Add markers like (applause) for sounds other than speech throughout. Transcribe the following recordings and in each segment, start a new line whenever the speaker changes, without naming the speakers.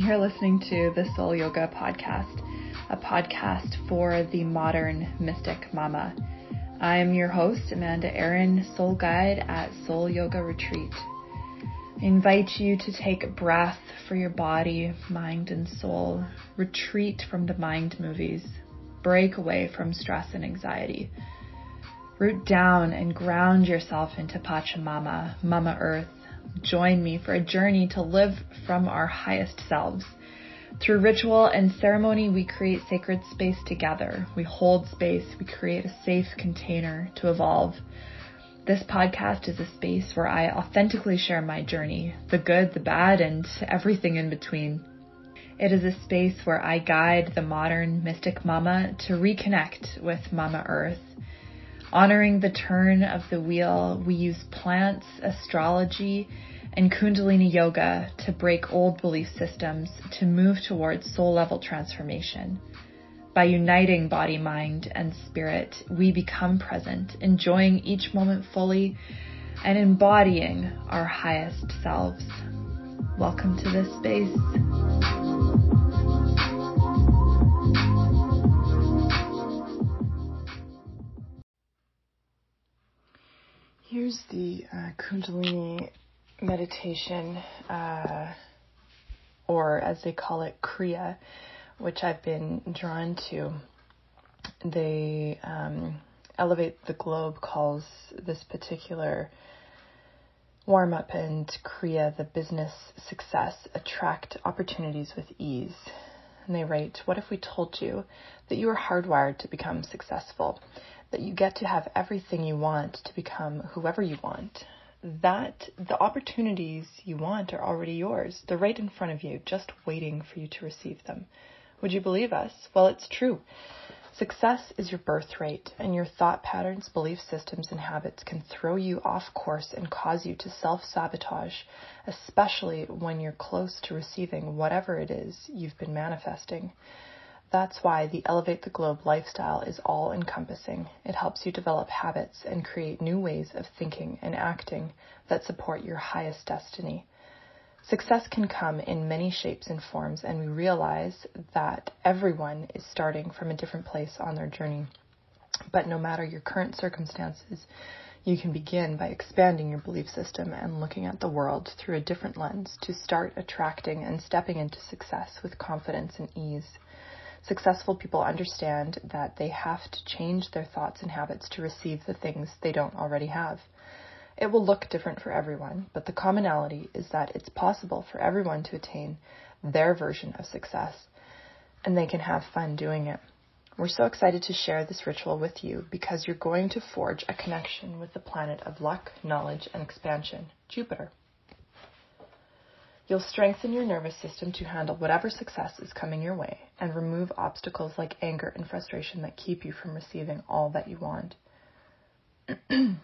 You're listening to the Soul Yoga Podcast, a podcast for the modern mystic mama. I am your host, Amanda Aaron, Soul Guide at Soul Yoga Retreat. I invite you to take a breath for your body, mind, and soul. Retreat from the mind movies. Break away from stress and anxiety. Root down and ground yourself into Pachamama, Mama Earth, Join me for a journey to live from our highest selves. Through ritual and ceremony, we create sacred space together. We hold space. We create a safe container to evolve. This podcast is a space where I authentically share my journey, the good, the bad, and everything in between. It is a space where I guide the modern mystic mama to reconnect with Mama Earth Honoring the turn of the wheel, we use plants, astrology, and Kundalini yoga to break old belief systems to move towards soul level transformation. By uniting body, mind, and spirit, we become present, enjoying each moment fully and embodying our highest selves. Welcome to this space. Here's the uh, Kundalini meditation, uh, or as they call it, Kriya, which I've been drawn to. They um, Elevate the Globe calls this particular warm up and Kriya the business success attract opportunities with ease. And they write, What if we told you that you are hardwired to become successful? That you get to have everything you want to become whoever you want, that the opportunities you want are already yours. They're right in front of you, just waiting for you to receive them. Would you believe us? Well, it's true. Success is your birthright, and your thought patterns, belief systems, and habits can throw you off course and cause you to self sabotage, especially when you're close to receiving whatever it is you've been manifesting. That's why the Elevate the Globe lifestyle is all encompassing. It helps you develop habits and create new ways of thinking and acting that support your highest destiny. Success can come in many shapes and forms, and we realize that everyone is starting from a different place on their journey. But no matter your current circumstances, you can begin by expanding your belief system and looking at the world through a different lens to start attracting and stepping into success with confidence and ease. Successful people understand that they have to change their thoughts and habits to receive the things they don't already have. It will look different for everyone, but the commonality is that it's possible for everyone to attain their version of success, and they can have fun doing it. We're so excited to share this ritual with you because you're going to forge a connection with the planet of luck, knowledge, and expansion, Jupiter. You'll strengthen your nervous system to handle whatever success is coming your way and remove obstacles like anger and frustration that keep you from receiving all that you want. (clears throat) the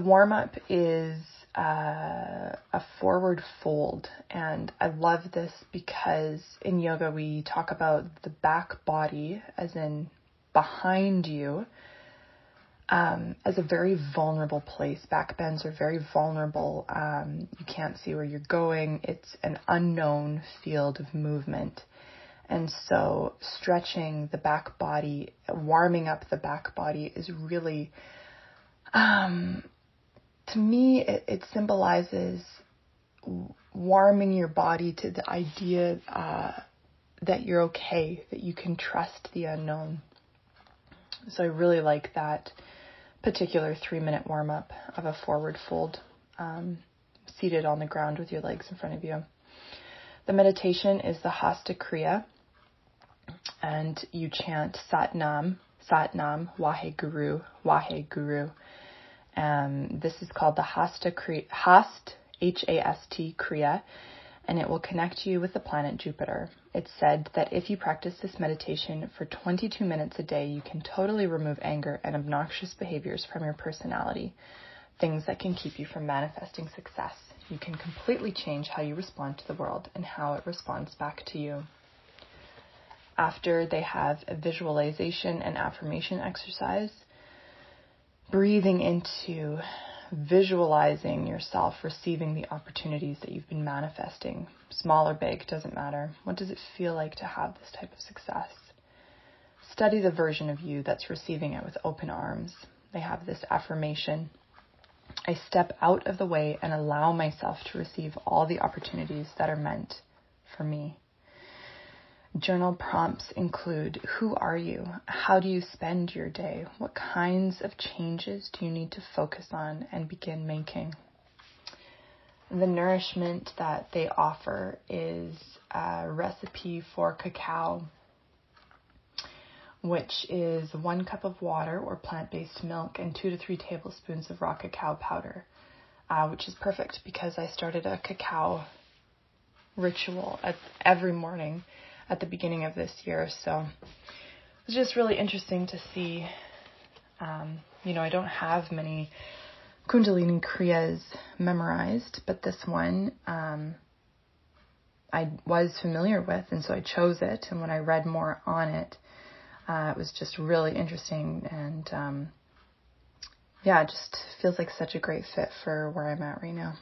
warm up is uh, a forward fold, and I love this because in yoga we talk about the back body, as in behind you, um, as a very vulnerable place. Back bends are very vulnerable. Um, you can't see where you're going. It's an unknown field of movement. And so stretching the back body, warming up the back body is really, um, to me, it, it, symbolizes warming your body to the idea uh, that you're okay, that you can trust the unknown. So I really like that particular three minute warm up of a forward fold, um, seated on the ground with your legs in front of you. The meditation is the Hasta Kriya, and you chant Sat Nam, Sat Nam, Wahe Guru, Wahe Guru. Um, this is called the Hasta Kriya, Hast, H A S T Kriya, and it will connect you with the planet Jupiter. It's said that if you practice this meditation for 22 minutes a day, you can totally remove anger and obnoxious behaviors from your personality, things that can keep you from manifesting success. You can completely change how you respond to the world and how it responds back to you. After they have a visualization and affirmation exercise, breathing into visualizing yourself receiving the opportunities that you've been manifesting, small or big, doesn't matter. What does it feel like to have this type of success? Study the version of you that's receiving it with open arms. They have this affirmation I step out of the way and allow myself to receive all the opportunities that are meant for me. Journal prompts include Who are you? How do you spend your day? What kinds of changes do you need to focus on and begin making? The nourishment that they offer is a recipe for cacao, which is one cup of water or plant based milk and two to three tablespoons of raw cacao powder, uh, which is perfect because I started a cacao ritual at every morning at the beginning of this year. So it was just really interesting to see. Um, you know, I don't have many Kundalini Kriyas memorized, but this one um, I was familiar with, and so I chose it. And when I read more on it, uh, it was just really interesting, and um, yeah, it just feels like such a great fit for where I'm at right now.